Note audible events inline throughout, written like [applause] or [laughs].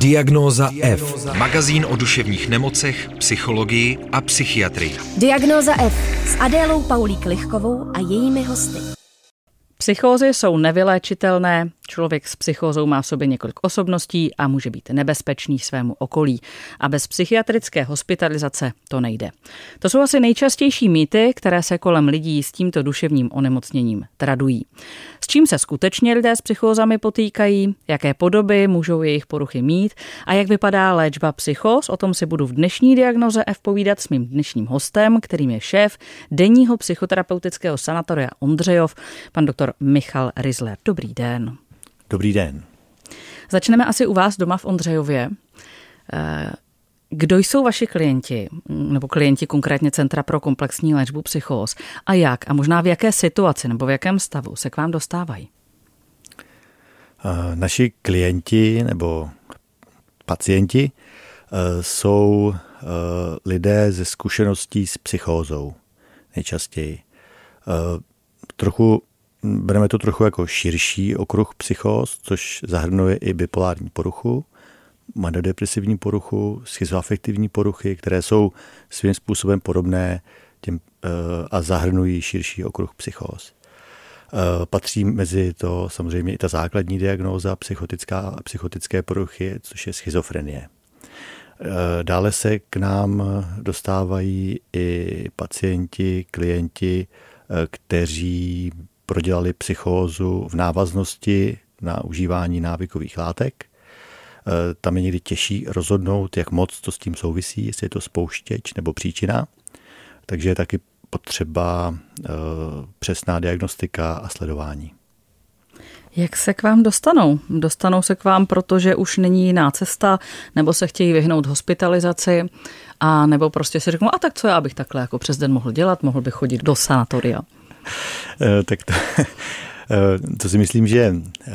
Diagnóza F. Magazín o duševních nemocech, psychologii a psychiatrii. Diagnóza F s Adélou Paulík Lichkovou a jejími hosty. Psychózy jsou nevyléčitelné, člověk s psychózou má v sobě několik osobností a může být nebezpečný svému okolí. A bez psychiatrické hospitalizace to nejde. To jsou asi nejčastější mýty, které se kolem lidí s tímto duševním onemocněním tradují. S čím se skutečně lidé s psychózami potýkají, jaké podoby můžou jejich poruchy mít a jak vypadá léčba psychóz, o tom si budu v dnešní diagnoze F povídat s mým dnešním hostem, kterým je šéf denního psychoterapeutického sanatoria Ondřejov, pan doktor Michal Rizler. Dobrý den. Dobrý den. Začneme asi u vás doma v Ondřejově. Eh, kdo jsou vaši klienti, nebo klienti konkrétně Centra pro komplexní léčbu psychóz a jak a možná v jaké situaci nebo v jakém stavu se k vám dostávají? Eh, naši klienti nebo pacienti eh, jsou lidé ze zkušeností s psychózou nejčastěji. Trochu bereme to trochu jako širší okruh psychóz, což zahrnuje i bipolární poruchu, manodepresivní poruchu, schizoafektivní poruchy, které jsou svým způsobem podobné těm, eh, a zahrnují širší okruh psychóz. Eh, patří mezi to samozřejmě i ta základní diagnóza psychotická, psychotické poruchy, což je schizofrenie. Eh, dále se k nám dostávají i pacienti, klienti, kteří prodělali psychózu v návaznosti na užívání návykových látek. E, tam je někdy těžší rozhodnout, jak moc to s tím souvisí, jestli je to spouštěč nebo příčina. Takže je taky potřeba e, přesná diagnostika a sledování. Jak se k vám dostanou? Dostanou se k vám, protože už není jiná cesta, nebo se chtějí vyhnout hospitalizaci, a nebo prostě si řeknou, a tak co já bych takhle jako přes den mohl dělat, mohl bych chodit do sanatoria. Eh, tak to, eh, to si myslím, že eh,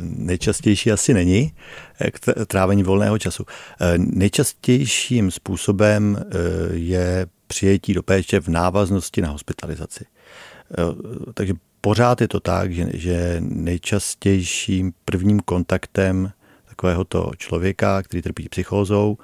nejčastější asi není k trávení volného času. Nejčastějším způsobem je přijetí do péče v návaznosti na hospitalizaci. Takže pořád je to tak, že, nejčastějším prvním kontaktem takovéhoto člověka, který trpí psychózou,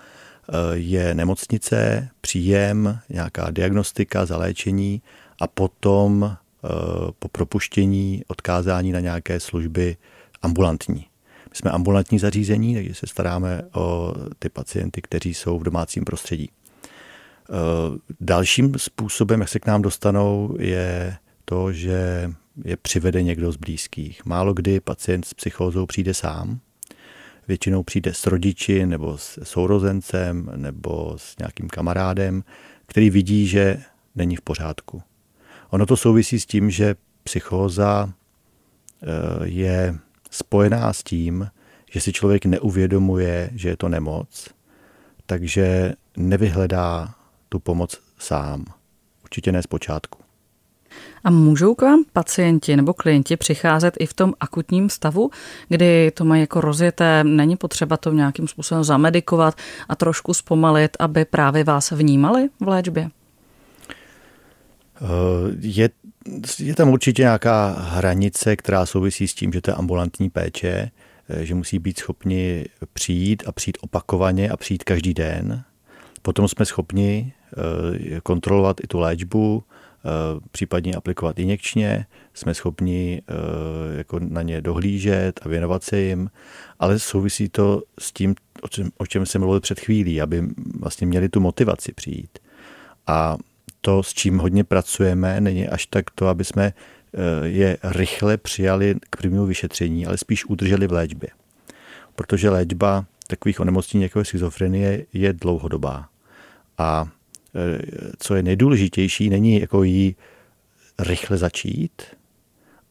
je nemocnice, příjem, nějaká diagnostika, zaléčení a potom Eh, po propuštění odkázání na nějaké služby ambulantní. My jsme ambulantní zařízení, takže se staráme o ty pacienty, kteří jsou v domácím prostředí. Eh, dalším způsobem, jak se k nám dostanou, je to, že je přivede někdo z blízkých. Málo kdy pacient s psychózou přijde sám, většinou přijde s rodiči nebo s sourozencem nebo s nějakým kamarádem, který vidí, že není v pořádku. Ono to souvisí s tím, že psychóza eh, je spojená s tím, že si člověk neuvědomuje, že je to nemoc, takže nevyhledá tu pomoc sám. Určitě ne zpočátku. A můžou k vám pacienti nebo klienti přicházet i v tom akutním stavu, kdy to mají jako rozjeté, není potřeba to nějakým způsobem zamedikovat a trošku zpomalit, aby právě vás vnímali v léčbě? Eh, je, je tam určitě nějaká hranice, která souvisí s tím, že to je ambulantní péče, eh, že musí být schopni přijít a přijít opakovaně a přijít každý den. Potom jsme schopni eh, kontrolovat i tu léčbu, případně aplikovat injekčně, jsme schopni jako na ně dohlížet a věnovat se jim, ale souvisí to s tím, o čem, o čem jsem mluvil před chvílí, aby vlastně měli tu motivaci přijít. A to, s čím hodně pracujeme, není až tak to, aby jsme eh, je rychle přijali k prvnímu vyšetření, ale spíš udrželi v léčbě. Protože léčba takových onemocnění jako schizofrenie je dlouhodobá. A eh, co je nejdůležitější, není jako jí rychle začít,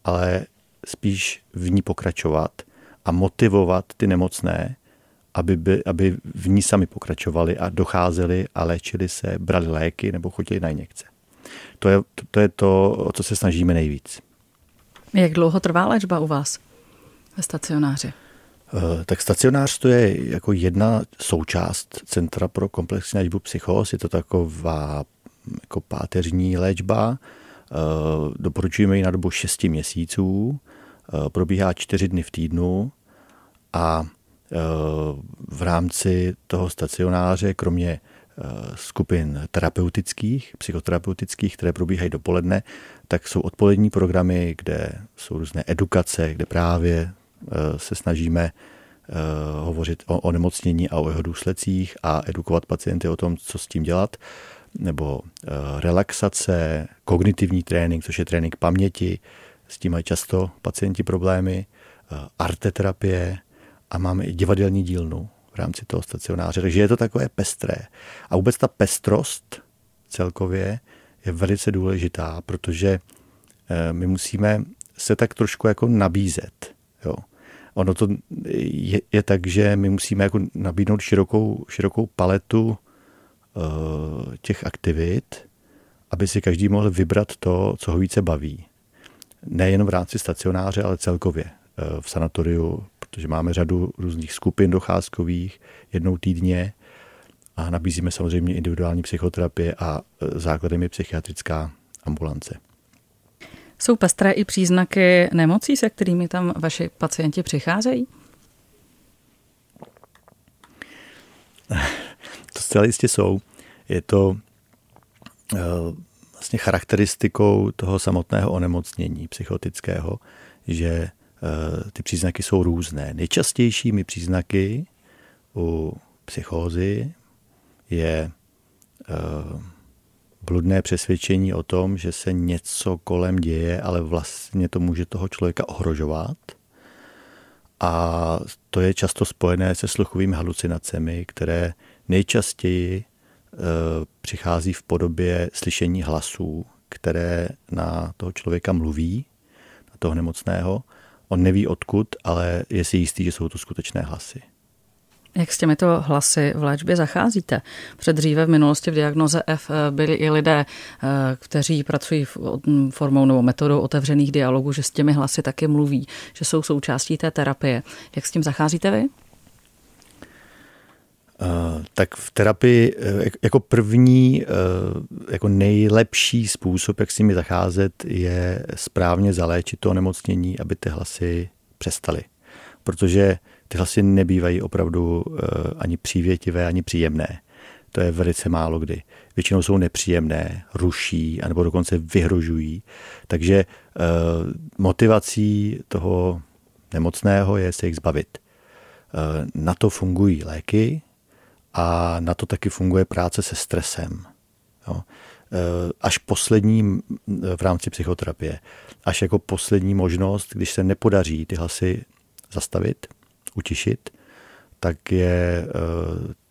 ale spíš v ní pokračovat a motivovat ty nemocné, aby, by, aby v ní sami pokračovali a docházeli a léčili se, brali léky nebo chodili na injekce. To je, to, to je to, o co se snažíme nejvíc. Jak dlouho trvá léčba u vás ve stacionáři? Eh, tak stacionář to je jako jedna součást Centra pro komplexní léčbu psychos. Je to taková jako páteřní léčba. Eh, doporučujeme ji na dobu 6 měsíců. Eh, probíhá čtyři dny v týdnu a v rámci toho stacionáře, kromě skupin terapeutických, psychoterapeutických, které probíhají dopoledne, tak jsou odpolední programy, kde jsou různé edukace, kde právě se snažíme hovořit o onemocnění a o jeho důsledcích a edukovat pacienty o tom, co s tím dělat nebo eh, relaxace, kognitivní trénink, což je trénink paměti, s tím mají často pacienti problémy, eh, arteterapie a máme i divadelní dílnu v rámci toho stacionáře. Takže je to takové pestré. A vůbec ta pestrost celkově je velice důležitá, protože eh, my musíme se tak trošku jako nabízet. Jo. Ono to je, je tak, že my musíme jako nabídnout širokou, širokou paletu Eh, těch aktivit, aby si každý mohl vybrat to, co ho více baví. Nejen v rámci stacionáře, ale celkově eh, v sanatoriu, protože máme řadu různých skupin docházkových jednou týdně a nabízíme samozřejmě individuální psychoterapie a eh, základem je psychiatrická ambulance. Jsou pestré i příznaky nemocí, se kterými tam vaši pacienti přicházejí? [laughs] To zcela jistě jsou. Je to eh, vlastně charakteristikou toho samotného onemocnění psychotického, že ty příznaky jsou různé. Nejčastějšími příznaky u psychózy je eh, bludné přesvědčení o tom, že se něco kolem děje, ale vlastně to může toho člověka ohrožovat. A to je často spojené se sluchovými halucinacemi, které nejčastěji e, přichází v podobě slyšení hlasů, které na toho člověka mluví, na toho nemocného. On neví odkud, ale je si jistý, že jsou to skutečné hlasy. Jak s těmito hlasy v léčbě zacházíte? Předdříve v minulosti v diagnoze F e, byli i lidé, e, kteří pracují formou nebo metodou otevřených dialogů, že s těmi hlasy taky mluví, že jsou součástí té terapie. Jak s tím zacházíte vy? Eh, tak v terapii eh, jako první, eh, jako nejlepší způsob, jak s nimi zacházet, je správně zaléčit to onemocnění, aby ty hlasy přestaly. Protože ty hlasy nebývají opravdu ani přívětivé, ani příjemné. To je velice málo kdy. Většinou jsou nepříjemné, ruší, anebo dokonce vyhrožují. Takže motivací toho nemocného je se jich zbavit. Na to fungují léky, a na to taky funguje práce se stresem. Jo. E, až poslední v rámci psychoterapie, až jako poslední možnost, když se nepodaří ty hlasy zastavit, utišit, tak je e,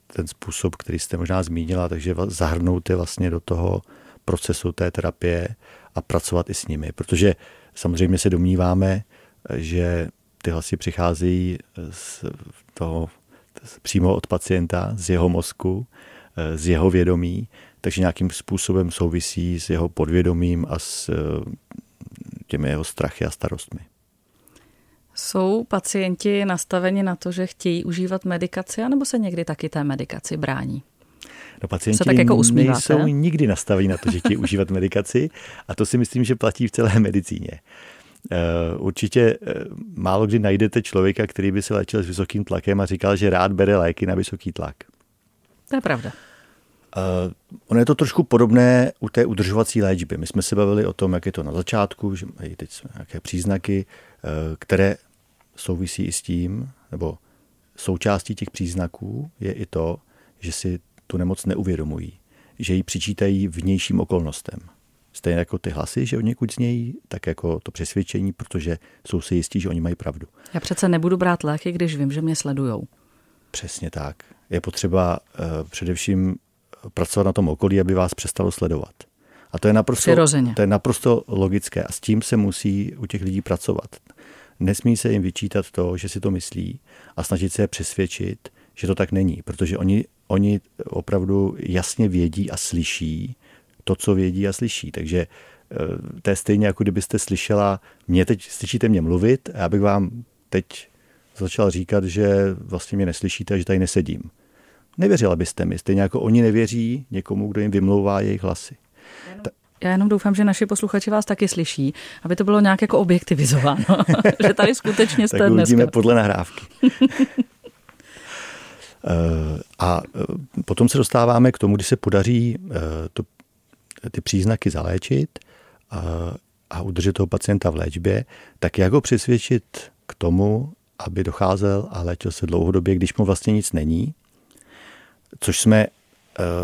ten způsob, který jste možná zmínila, takže zahrnout je vlastně do toho procesu té terapie a pracovat i s nimi. Protože samozřejmě se domníváme, že ty hlasy přicházejí z toho přímo od pacienta, z jeho mozku, eh, z jeho vědomí, takže nějakým způsobem souvisí s jeho podvědomím a s eh, těmi jeho strachy a starostmi. Jsou pacienti nastaveni na to, že chtějí užívat medikaci, anebo se někdy taky té medikaci brání? No pacienti se tak jako nejsou nikdy nastaveni na to, že chtějí užívat medikaci a to si myslím, že platí v celé medicíně. Eh, určitě eh, málo kdy najdete člověka, který by se léčil s vysokým tlakem a říkal, že rád bere léky na vysoký tlak. To je pravda. Uh, ono je to trošku podobné u té udržovací léčby. My jsme se bavili o tom, jak je to na začátku, že mají teď nějaké příznaky, uh, které souvisí i s tím, nebo součástí těch příznaků je i to, že si tu nemoc neuvědomují, že ji přičítají vnějším okolnostem. Stejně jako ty hlasy, že od někud znějí, tak jako to přesvědčení, protože jsou si jistí, že oni mají pravdu. Já přece nebudu brát léky, když vím, že mě sledujou. Přesně tak. Je potřeba uh, především pracovat na tom okolí, aby vás přestalo sledovat. A to je, naprosto, to je naprosto logické a s tím se musí u těch lidí pracovat. Nesmí se jim vyčítat to, že si to myslí a snažit se je přesvědčit, že to tak není, protože oni, oni opravdu jasně vědí a slyší, to, co vědí a slyší. Takže eh, to je stejně, jako kdybyste slyšela, mě teď slyšíte mě mluvit a já bych vám teď začal říkat, že vlastně mě neslyšíte a že tady nesedím. Nevěřila byste mi, stejně jako oni nevěří někomu, kdo jim vymlouvá jejich hlasy. Já jenom doufám, že naši posluchači vás taky slyší, aby to bylo nějak jako objektivizováno, [laughs] že tady skutečně jste tak dneska. podle nahrávky. [laughs] A potom se dostáváme k tomu, kdy se podaří to, ty příznaky zaléčit a, a udržet toho pacienta v léčbě, tak jak ho přesvědčit k tomu, aby docházel a léčil se dlouhodobě, když mu vlastně nic není, což jsme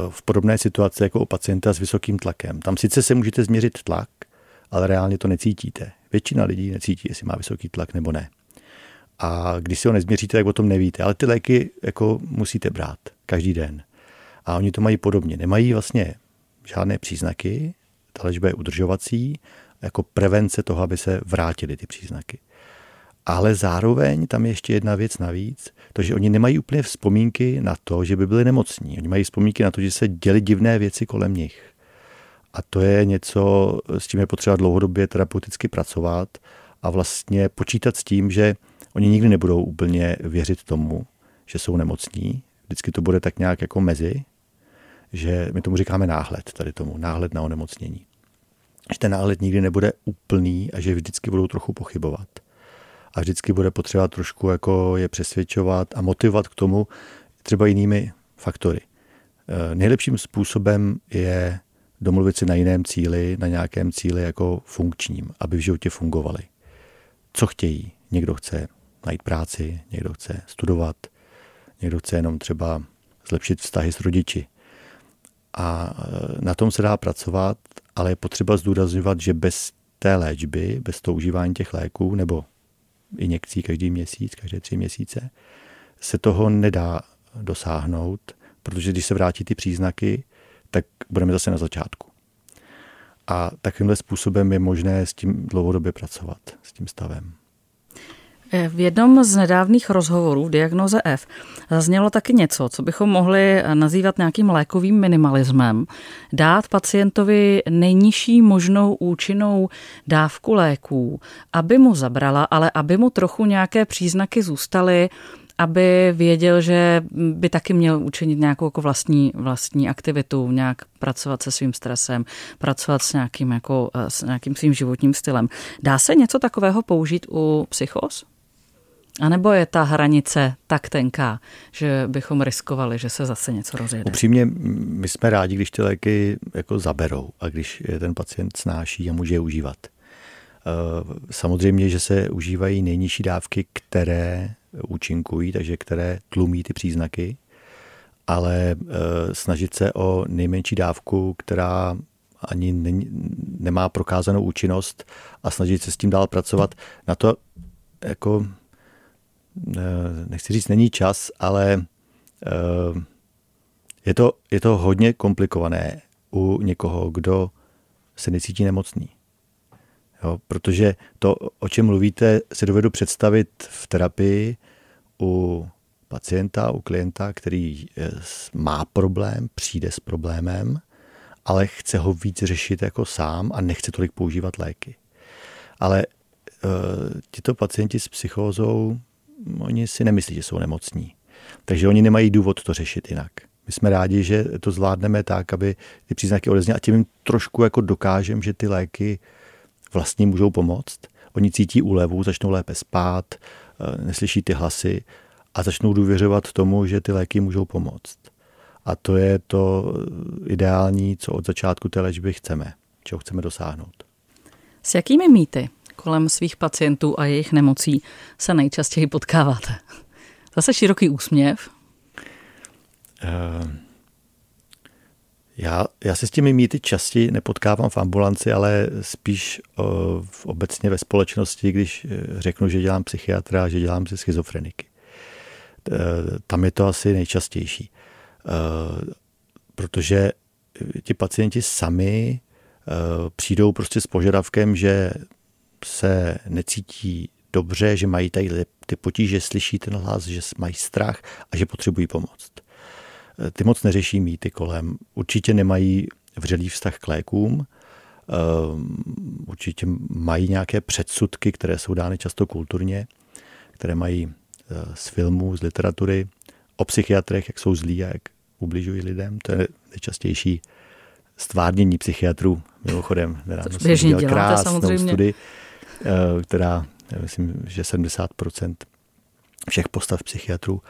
v podobné situaci jako u pacienta s vysokým tlakem. Tam sice se můžete změřit tlak, ale reálně to necítíte. Většina lidí necítí, jestli má vysoký tlak nebo ne. A když si ho nezměříte, tak o tom nevíte. Ale ty léky jako musíte brát každý den. A oni to mají podobně. Nemají vlastně žádné příznaky, ta léčba je udržovací, jako prevence toho, aby se vrátily ty příznaky. Ale zároveň tam je ještě jedna věc navíc, to, že oni nemají úplně vzpomínky na to, že by byli nemocní. Oni mají vzpomínky na to, že se děly divné věci kolem nich. A to je něco, s tím je potřeba dlouhodobě terapeuticky pracovat a vlastně počítat s tím, že oni nikdy nebudou úplně věřit tomu, že jsou nemocní. Vždycky to bude tak nějak jako mezi, že my tomu říkáme náhled, tady tomu, náhled na onemocnění. Že ten náhled nikdy nebude úplný a že vždycky budou trochu pochybovat. A vždycky bude potřeba trošku jako je přesvědčovat a motivovat k tomu třeba jinými faktory. E, nejlepším způsobem je domluvit si na jiném cíli, na nějakém cíli jako funkčním, aby v životě fungovali. Co chtějí? Někdo chce najít práci, někdo chce studovat, někdo chce jenom třeba zlepšit vztahy s rodiči. A e, na tom se dá pracovat, ale je potřeba zdůrazňovat, že bez té léčby, bez toho užívání těch léků nebo injekcí každý měsíc, každé tři měsíce, se toho nedá dosáhnout, protože když se vrátí ty příznaky, tak budeme zase na začátku. A takovýmhle způsobem je možné s tím dlouhodobě pracovat, s tím stavem. V jednom z nedávných rozhovorů Diagnoze F zaznělo taky něco, co bychom mohli nazývat nějakým lékovým minimalismem. Dát pacientovi nejnižší možnou účinnou dávku léků, aby mu zabrala, ale aby mu trochu nějaké příznaky zůstaly, aby věděl, že by taky měl učinit nějakou jako vlastní, vlastní aktivitu, nějak pracovat se svým stresem, pracovat s nějakým, jako, s nějakým svým životním stylem. Dá se něco takového použít u psychos? A nebo je ta hranice tak tenká, že bychom riskovali, že se zase něco rozjede? Upřímně, my jsme rádi, když ty léky jako zaberou a když je ten pacient snáší a může je užívat. Eh, samozřejmě, že se užívají nejnižší dávky, které účinkují, takže které tlumí ty příznaky, ale e, snažit se o nejmenší dávku, která ani nemá prokázanou účinnost a snažit se s tím dál pracovat, na to jako nechci říct, není čas, ale e, je to, je to hodně komplikované u někoho, kdo se necítí nemocný. Jo, protože to, o čem mluvíte, si dovedu představit v terapii u pacienta, u klienta, který eh, má problém, přijde s problémem, ale chce ho víc řešit jako sám a nechce tolik používat léky. Ale uh, tito pacienti s psychózou, oni si nemyslí, že jsou nemocní. Takže oni nemají důvod to řešit jinak. My jsme rádi, že to zvládneme tak, aby ty příznaky odezněly a tím jim trošku jako dokážem, že ty léky vlastně můžou pomoct. Oni cítí úlevu, začnou lépe spát, eh, neslyší ty hlasy a začnou důvěřovat tomu, že ty léky můžou pomoct. A to je to ideální, co od začátku té léčby chceme, čeho chceme dosáhnout. S jakými mýty kolem svých pacientů a jejich nemocí se nejčastěji potkáváte? Zase široký úsměv. Uh, já, já se s těmi mýty častěji nepotkávám v ambulanci, ale spíš uh, v obecně ve společnosti, když eh, řeknu, že dělám psychiatra, že dělám si schizofreniky. Uh, tam je to asi nejčastější. Protože ti pacienti sami přijdou prostě s požadavkem, že se necítí dobře, že mají tady ty potíže, slyší ten hlas, že mají strach a že potřebují pomoct ty moc neřeší mýty kolem. Určitě nemají vřelý vztah k lékům, ehm, určitě mají nějaké předsudky, které jsou dány často kulturně, které mají eh, z filmů, z literatury, o psychiatrech, jak jsou zlí a jak ubližují lidem. To je nejčastější stvárnění psychiatrů. Mimochodem, nedávno jsem dělal krásnou samozřejmě. studii, která, myslím, že 70% všech postav psychiatrů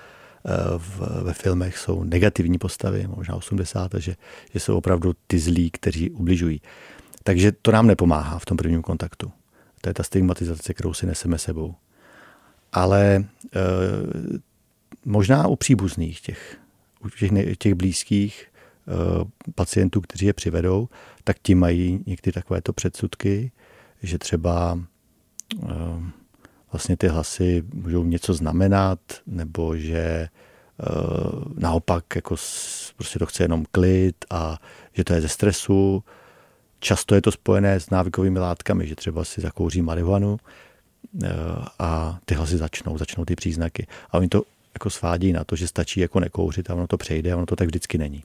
v, ve filmech jsou negativní postavy, možná 80, že, že jsou opravdu ty zlí, kteří ubližují. Takže to nám nepomáhá v tom prvním kontaktu. To je ta stigmatizace, kterou si neseme sebou. Ale e, možná u příbuzných těch, u těch, těch blízkých e, pacientů, kteří je přivedou, tak ti mají někdy takovéto předsudky, že třeba vlastně ty hlasy můžou něco znamenat, nebo že e, naopak jako prostě to chce jenom klid a že to je ze stresu. Často je to spojené s návykovými látkami, že třeba si zakouří marihuanu e, a ty hlasy začnou, začnou ty příznaky. A oni to jako svádí na to, že stačí jako nekouřit a ono to přejde a ono to tak vždycky není.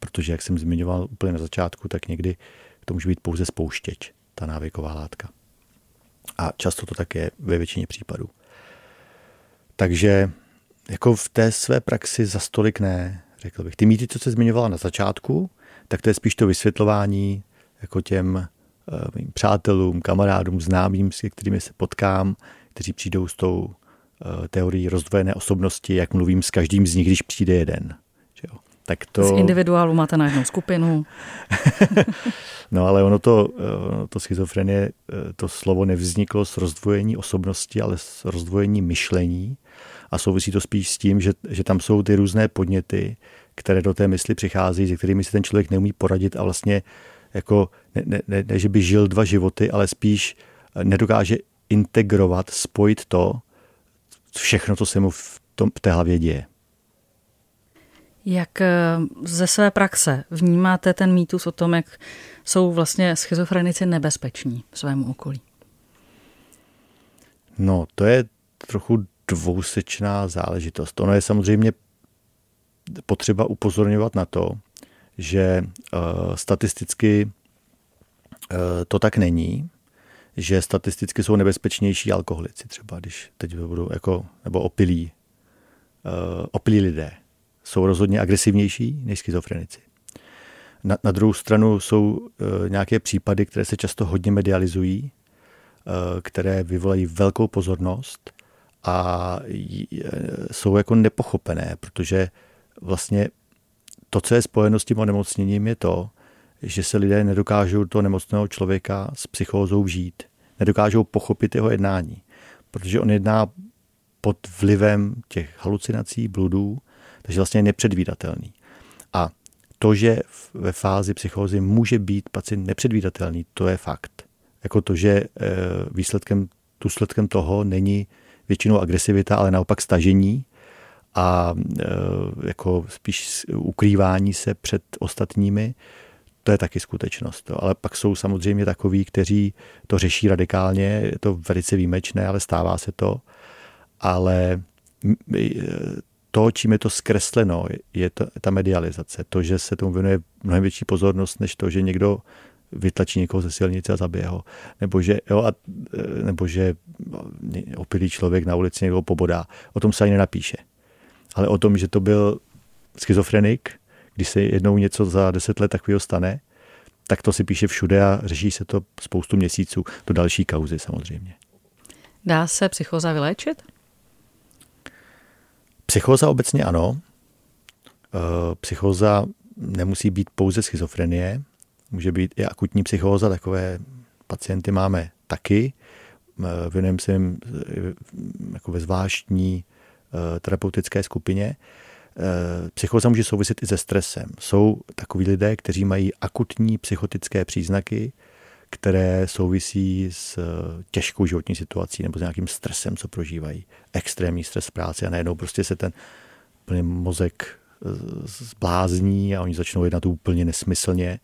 Protože, jak jsem zmiňoval úplně na začátku, tak někdy to může být pouze spouštěč, ta návyková látka. A často to tak je ve většině případů. Takže jako v té své praxi za stolik ne, řekl bych. Ty mýty, co se zmiňovala na začátku, tak to je spíš to vysvětlování jako těm uh, přátelům, kamarádům, známým, s kterými se potkám, kteří přijdou s tou uh, teorií rozdvojené osobnosti, jak mluvím s každým z nich, když přijde jeden. Tak to... Z individuálu máte na jednu skupinu. [laughs] no ale ono to, ono to schizofrenie, to slovo nevzniklo z rozdvojení osobnosti, ale z rozdvojení myšlení a souvisí to spíš s tím, že, že tam jsou ty různé podněty, které do té mysli přichází, se kterými si ten člověk neumí poradit a vlastně jako ne, ne, ne, ne že by žil dva životy, ale spíš nedokáže integrovat, spojit to, všechno, co se mu v, tom, v té hlavě děje. Jak eh, ze své praxe vnímáte ten mýtus o tom, jak jsou vlastně schizofrenici nebezpeční svému okolí? No, to je trochu dvousečná záležitost. Ono je samozřejmě potřeba upozorňovat na to, že uh, statisticky uh, to tak není, že statisticky jsou nebezpečnější alkoholici třeba, když teď budu jako, nebo opilí, uh, opilí lidé jsou rozhodně agresivnější než schizofrenici. Na, na druhou stranu jsou uh, nějaké případy, které se často hodně medializují, uh, které vyvolají velkou pozornost a jsou jako nepochopené, protože vlastně to, co je spojeno s tím onemocněním, je to, že se lidé nedokážou toho nemocného člověka s psychózou vžít. Nedokážou pochopit jeho jednání, protože on jedná pod vlivem těch halucinací, bludů, takže vlastně je nepředvídatelný. A to, že ve fázi psychózy může být pacient nepředvídatelný, to je fakt. Jako to, že eh, výsledkem, důsledkem toho není většinou agresivita, ale naopak stažení a e, jako spíš ukrývání se před ostatními, to je taky skutečnost. Ale pak jsou samozřejmě takoví, kteří to řeší radikálně, je to velice výjimečné, ale stává se to. Ale to, čím je to zkresleno, je to, ta medializace. To, že se tomu věnuje mnohem větší pozornost, než to, že někdo vytlačí někoho ze silnice a zabije ho. Nebo že, jo, a, e, nebo že opilý člověk na ulici někoho pobodá. O tom se ani nenapíše. Ale o tom, že to byl schizofrenik, když se jednou něco za deset let takového stane, tak to si píše všude a řeší se to spoustu měsíců do další kauzy samozřejmě. Dá se psychoza vyléčit? Psychoza obecně ano. E, psychoza nemusí být pouze schizofrenie, Může být i akutní psychóza, takové pacienty máme taky. Eh, věnujeme se jim eh, jako ve zvláštní eh, terapeutické skupině. Psychóza může souviset i se stresem. Jsou takoví lidé, kteří mají akutní psychotické příznaky, které souvisí s těžkou životní situací nebo s nějakým stresem, co prožívají. Extrémní stres v práci a najednou prostě se ten plně mozek zblázní a oni začnou jednat úplně nesmyslně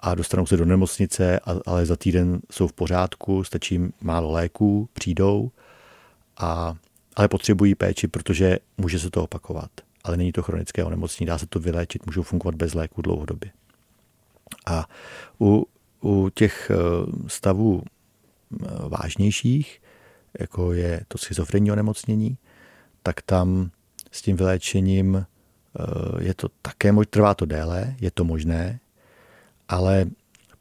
a dostanou se do nemocnice, ale za týden jsou v pořádku, stačí jim málo léků, přijdou, a, ale potřebují péči, protože může se to opakovat. Ale není to chronické onemocnění, dá se to vyléčit, můžou fungovat bez léků dlouhodobě. A u, u těch eh, stavů eh, vážnějších, jako je to schizofrenní onemocnění, tak tam s tím vyléčením eh, je to také, trvá to déle, je to možné, ale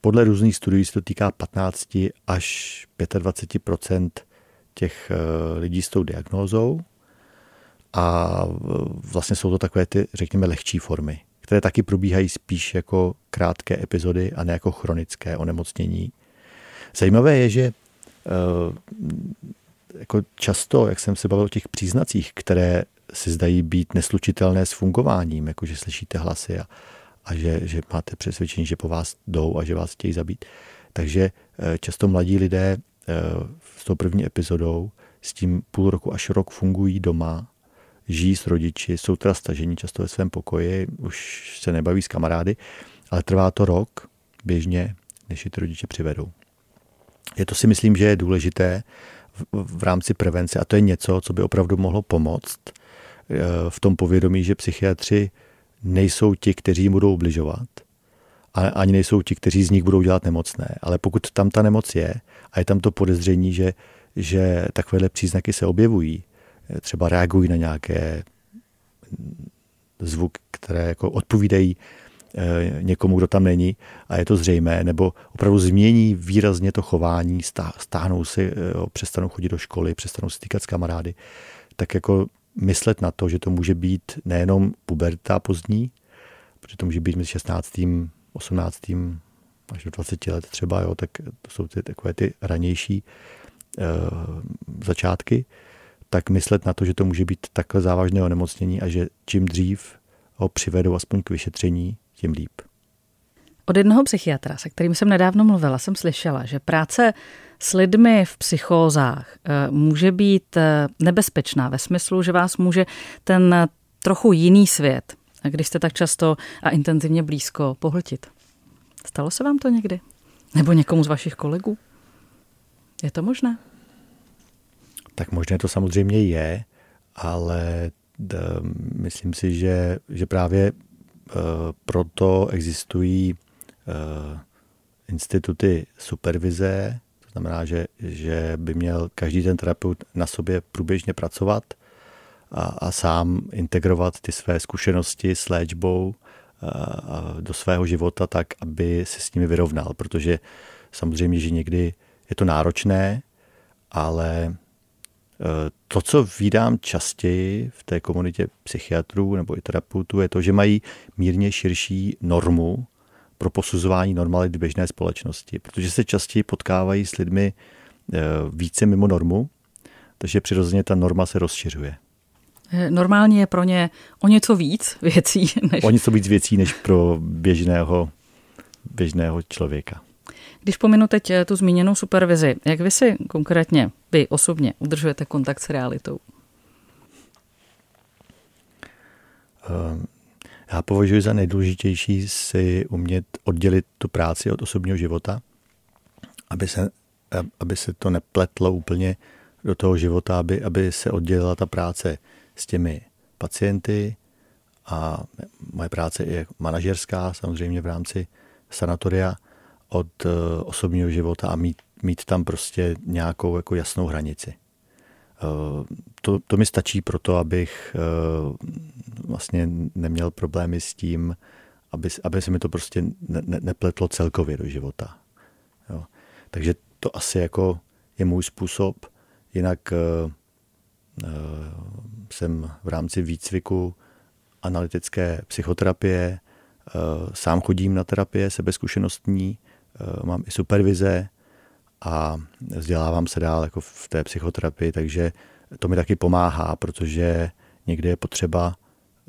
podle různých studií se to týká 15 až 25% těch lidí s tou diagnózou a vlastně jsou to takové ty, řekněme, lehčí formy, které taky probíhají spíš jako krátké epizody a ne jako chronické onemocnění. Zajímavé je, že jako často, jak jsem se bavil o těch příznacích, které si zdají být neslučitelné s fungováním, jako že slyšíte hlasy a, a že, že máte přesvědčení, že po vás jdou a že vás chtějí zabít. Takže eh, často mladí lidé eh, s tou první epizodou s tím půl roku až rok fungují doma, žijí s rodiči, jsou teda stažení často ve svém pokoji, už se nebaví s kamarády, ale trvá to rok běžně, než je ty rodiče přivedou. Je to si myslím, že je důležité v, v rámci prevence a to je něco, co by opravdu mohlo pomoct eh, v tom povědomí, že psychiatři nejsou ti, kteří jim budou ubližovat, a ani nejsou ti, kteří z nich budou dělat nemocné. Ale pokud tam ta nemoc je a je tam to podezření, že, že takovéhle příznaky se objevují, třeba reagují na nějaké zvuk, které jako odpovídají Eh, někomu, kdo tam není a je to zřejmé, nebo opravdu změní výrazně to chování, stáhnou si, eh, přestanou chodit do školy, přestanou se týkat s kamarády, tak jako myslet na to, že to může být nejenom puberta pozdní, protože to může být mezi 16. 18. až do 20 let třeba, jo, tak to jsou ty takové ty ranější uh, začátky, tak myslet na to, že to může být takhle závažné onemocnění a že čím dřív ho přivedou aspoň k vyšetření, tím líp. Od jednoho psychiatra, se kterým jsem nedávno mluvila, jsem slyšela, že práce s lidmi v psychózách eh, může být eh, nebezpečná ve smyslu, že vás může ten trochu jiný svět, když jste tak často a intenzivně blízko, pohltit. Stalo se vám to někdy? Nebo někomu z vašich kolegů? Je to možné? Tak možné to samozřejmě je, ale myslím si, že, že právě Eh, proto existují eh, instituty supervize, to znamená, že, že by měl každý ten terapeut na sobě průběžně pracovat a, a sám integrovat ty své zkušenosti s léčbou a do svého života tak, aby se s nimi vyrovnal, protože samozřejmě, že někdy je to náročné, ale to, co vídám častěji v té komunitě psychiatrů nebo i terapeutů, je to, že mají mírně širší normu pro posuzování normalit běžné společnosti, protože se častěji potkávají s lidmi eh, více mimo normu, takže přirozeně ta norma se rozšiřuje. Eh, normálně je pro ně o něco víc věcí. [laughs] Než... O něco víc věcí než pro běžného, běžného člověka. Když pominu teď eh, tu zmíněnou supervizi, jak vy si konkrétně, vy osobně, udržujete kontakt s realitou? Ehm, já považuji za nejdůležitější si umět oddělit tu práci od osobního života, aby se, aby se to nepletlo úplně do toho života, aby, aby se oddělila ta práce s těmi pacienty a moje práce je manažerská, samozřejmě v rámci sanatoria, od eh, osobního života a mít, mít tam prostě nějakou jako jasnou hranici. Eh, to, to mi stačí pro to, abych eh, vlastně neměl problémy s tím, aby, aby se mi to prostě ne, ne, nepletlo celkově do života. Jo. Takže to asi jako je můj způsob. Jinak uh, jsem v rámci výcviku analytické psychoterapie, uh, sám chodím na terapie sebezkušenostní, mám i supervize a vzdělávám se dál jako v té psychoterapii, takže to mi taky pomáhá, protože někdy je potřeba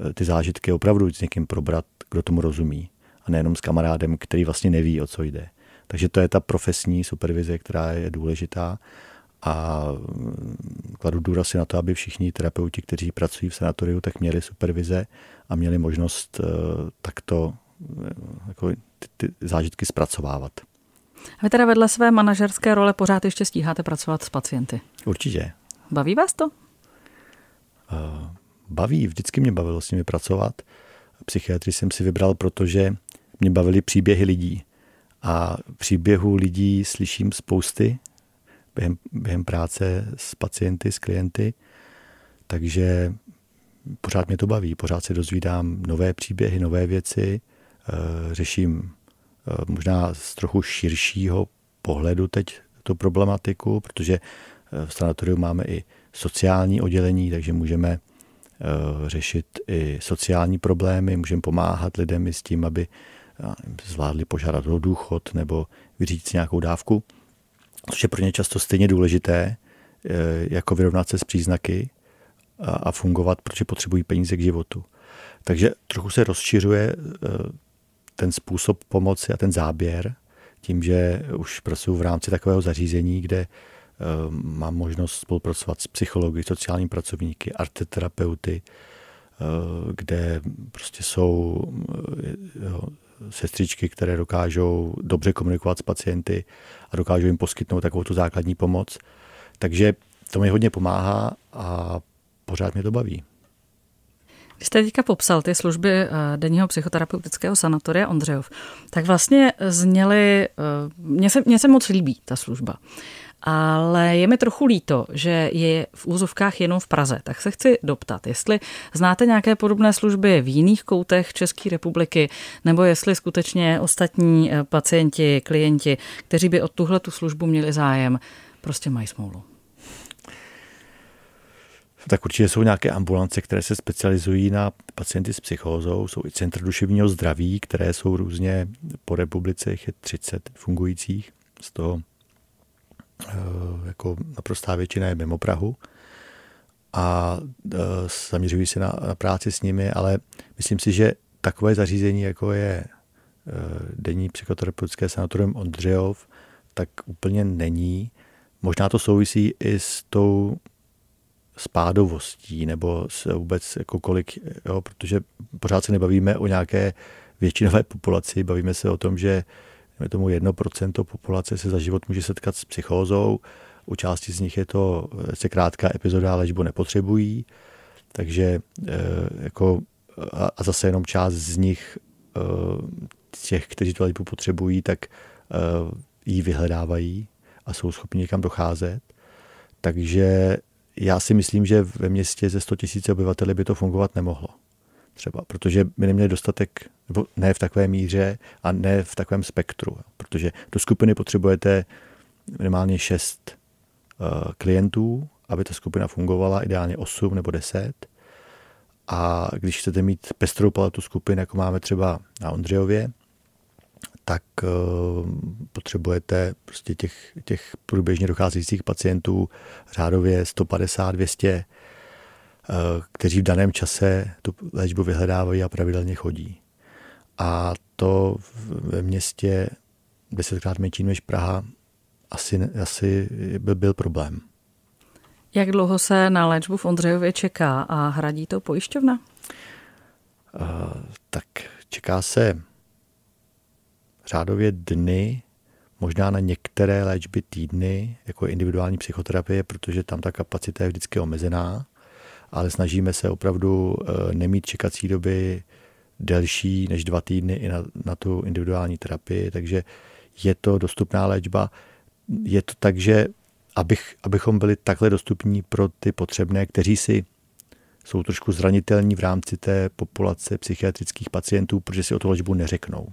eh, ty zážitky opravdu s někým probrat, kdo tomu rozumí. A nejenom s kamarádem, který vlastně neví, o co jde. Takže to je ta profesní supervize, která je důležitá a mm, kladu důraz na to, aby všichni terapeuti, kteří pracují v sanatoriu, tak měli supervize a měli možnost eh, takto jako ty, ty zážitky zpracovávat. A vy teda vedle své manažerské role pořád ještě stíháte pracovat s pacienty? Určitě. Baví vás to? Uh, baví, vždycky mě bavilo s nimi pracovat. Psychiatry jsem si vybral, protože mě bavily příběhy lidí. A příběhů lidí slyším spousty během, během práce s pacienty, s klienty. Takže pořád mě to baví, pořád se dozvídám nové příběhy, nové věci Eh, řeším eh, možná z trochu širšího pohledu teď tu problematiku, protože eh, v sanatoriu máme i sociální oddělení, takže můžeme řešit i sociální problémy, můžeme pomáhat lidem i s tím, aby zvládli požádat o důchod nebo vyříct nějakou dávku, což je pro ně často stejně důležité, jako vyrovnat se s příznaky a fungovat, protože potřebují peníze k životu. Takže trochu se rozšiřuje ten způsob pomoci a ten záběr tím, že už pracuji v rámci takového zařízení, kde Eh, mám možnost spolupracovat s psychologi, sociálními pracovníky, arteterapeuty, eh, kde prostě jsou eh, sestřičky, které dokážou dobře komunikovat s pacienty a dokážou jim poskytnout takovou tu základní pomoc. Takže to mi hodně pomáhá a pořád mě to baví. Vy jste teďka popsal ty služby denního psychoterapeutického sanatoria Ondřejov. Tak vlastně zněly, mně se, mně se moc líbí ta služba ale je mi trochu líto, že je v úzovkách jenom v Praze. Tak se chci doptat, jestli znáte nějaké podobné služby v jiných koutech České republiky, nebo jestli skutečně ostatní eh, pacienti, klienti, kteří by o tuhle tu službu měli zájem, prostě mají smůlu. Tak určitě jsou nějaké ambulance, které se specializují na pacienty s psychózou. Jsou i centra duševního zdraví, které jsou různě po republice, je 30 fungujících. Z toho Eh, jako naprostá většina je mimo Prahu a eh, zaměřují se na, na práci s nimi, ale myslím si, že takové zařízení, jako je eh, denní psychoterapeutické sanatorium Ondřejov, tak úplně není. Možná to souvisí i s tou spádovostí nebo s vůbec jako kolik, jo, protože pořád se nebavíme o nějaké většinové populaci, bavíme se o tom, že tomu 1% populace se za život může setkat s psychózou, u části z nich je to se krátká epizoda, léčbu nepotřebují, takže eh, jako a zase jenom část z nich eh, těch, kteří tu léčbu potřebují, tak eh, ji vyhledávají a jsou schopni někam docházet. Takže já si myslím, že ve městě ze 100 000 obyvatel by to fungovat nemohlo třeba, protože by neměli dostatek, nebo ne v takové míře a ne v takovém spektru, protože do skupiny potřebujete minimálně šest uh, klientů, aby ta skupina fungovala, ideálně 8 nebo 10. A když chcete mít pestrou paletu skupin, jako máme třeba na Ondřejově, tak uh, potřebujete prostě těch, těch průběžně docházejících pacientů řádově 150, 200 Eh, kteří v daném čase tu léčbu vyhledávají a pravidelně chodí. A to ve městě desetkrát menší než Praha asi, asi by byl problém. Jak dlouho se na léčbu v Ondřejově čeká a hradí to pojišťovna? Uh, tak čeká se řádově dny, možná na některé léčby týdny, jako individuální psychoterapie, protože tam ta kapacita je vždycky omezená ale snažíme se opravdu eh, nemít čekací doby delší než dva týdny i na, na tu individuální terapii, takže je to dostupná léčba. Je to tak, že abych, abychom byli takhle dostupní pro ty potřebné, kteří si jsou trošku zranitelní v rámci té populace psychiatrických pacientů, protože si o tu léčbu neřeknou.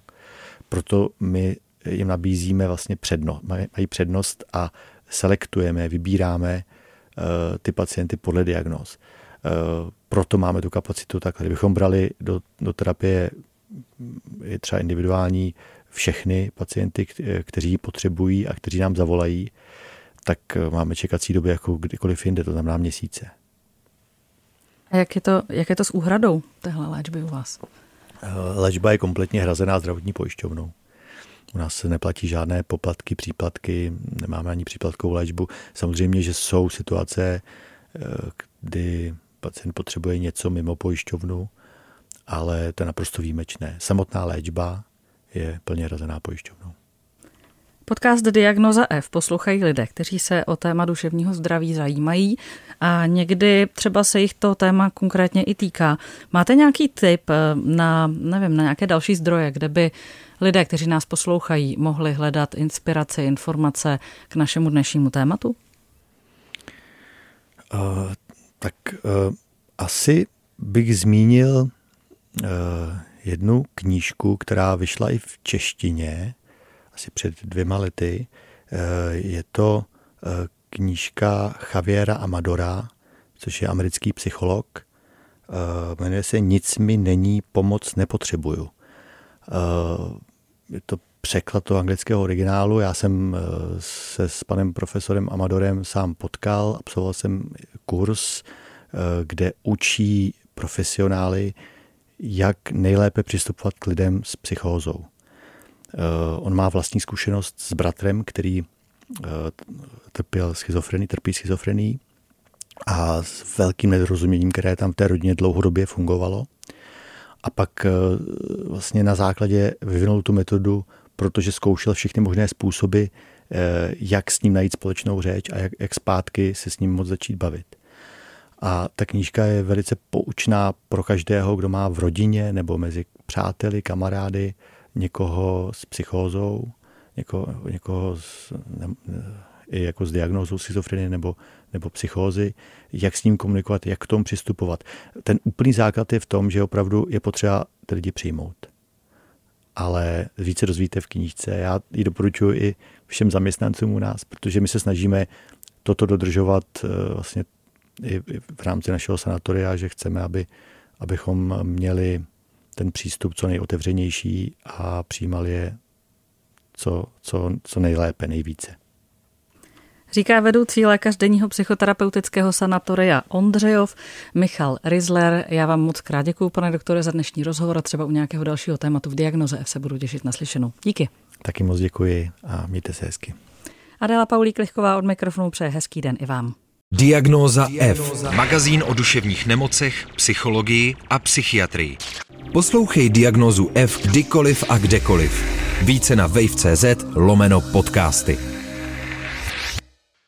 Proto my jim nabízíme vlastně přednost, mají přednost a selektujeme, vybíráme uh, ty pacienty podle diagnóz. Eh, proto máme tu kapacitu tak, kdybychom brali do, do terapie je třeba individuální všechny pacienty, kteří ji potřebují a kteří nám zavolají, tak eh, máme čekací doby jako kdykoliv jinde, to znamená měsíce. A jak je to, jak je to s úhradou téhle léčby u vás? Eh, léčba je kompletně hrazená zdravotní pojišťovnou. U nás se neplatí žádné poplatky, příplatky, nemáme ani příplatkovou léčbu. Samozřejmě, že jsou situace, kdy pacient potřebuje něco mimo pojišťovnu, ale to je naprosto výjimečné. Samotná léčba je plně razená pojišťovnou. Podcast Diagnoza F poslouchají lidé, kteří se o téma duševního zdraví zajímají a někdy třeba se jich to téma konkrétně i týká. Máte nějaký tip eh, na, nevím, na nějaké další zdroje, kde by lidé, kteří nás poslouchají, mohli hledat inspiraci, informace k našemu dnešnímu tématu? Uh, tak uh, asi bych zmínil uh, jednu knížku, která vyšla i v češtině, asi před dvěma lety. Uh, je to uh, knížka Javiera Amadora, což je americký psycholog, jmenuje se Nic mi není, pomoc nepotřebuju. Je to překlad toho anglického originálu. Já jsem se s panem profesorem Amadorem sám potkal, absolvoval jsem kurz, kde učí profesionály, jak nejlépe přistupovat k lidem s psychózou. On má vlastní zkušenost s bratrem, který trpěl schizofrenii, trpí schizofrenií a s velkým nedorozuměním, které tam v té rodině dlouhodobě fungovalo. A pak eh, vlastně na základě vyvinul tu metodu, protože zkoušel všechny možné způsoby, eh, jak s ním najít společnou řeč a jak, jak zpátky se s ním moc začít bavit. A ta knížka je velice poučná pro každého, kdo má v rodině nebo mezi přáteli, kamarády někoho s psychózou, někoho, někoho s, ne, i jako s diagnózou schizofrenie nebo, nebo psychózy, jak s ním komunikovat, jak k tomu přistupovat. Ten úplný základ je v tom, že opravdu je potřeba ty lidi přijmout. Ale více dozvíte v knížce. Já ji doporučuji i všem zaměstnancům u nás, protože my se snažíme toto dodržovat eh, vlastně i v rámci našeho sanatoria, že chceme, aby, abychom měli ten přístup co nejotevřenější a přijímali je co, co, co nejlépe, nejvíce. Říká vedoucí lékař denního psychoterapeutického sanatoria Ondřejov, Michal Rizler. Já vám moc krát děkuji, pane doktore, za dnešní rozhovor a třeba u nějakého dalšího tématu v diagnoze se budu těšit na slyšenou. Díky. Taky moc děkuji a mějte se hezky. Adela Paulík Lichková od mikrofonu přeje hezký den i vám. Diagnóza F. Magazín o duševních nemocech, psychologii a psychiatrii. Poslouchej Diagnózu F kdykoliv a kdekoliv. Více na wave.cz lomeno podcasty.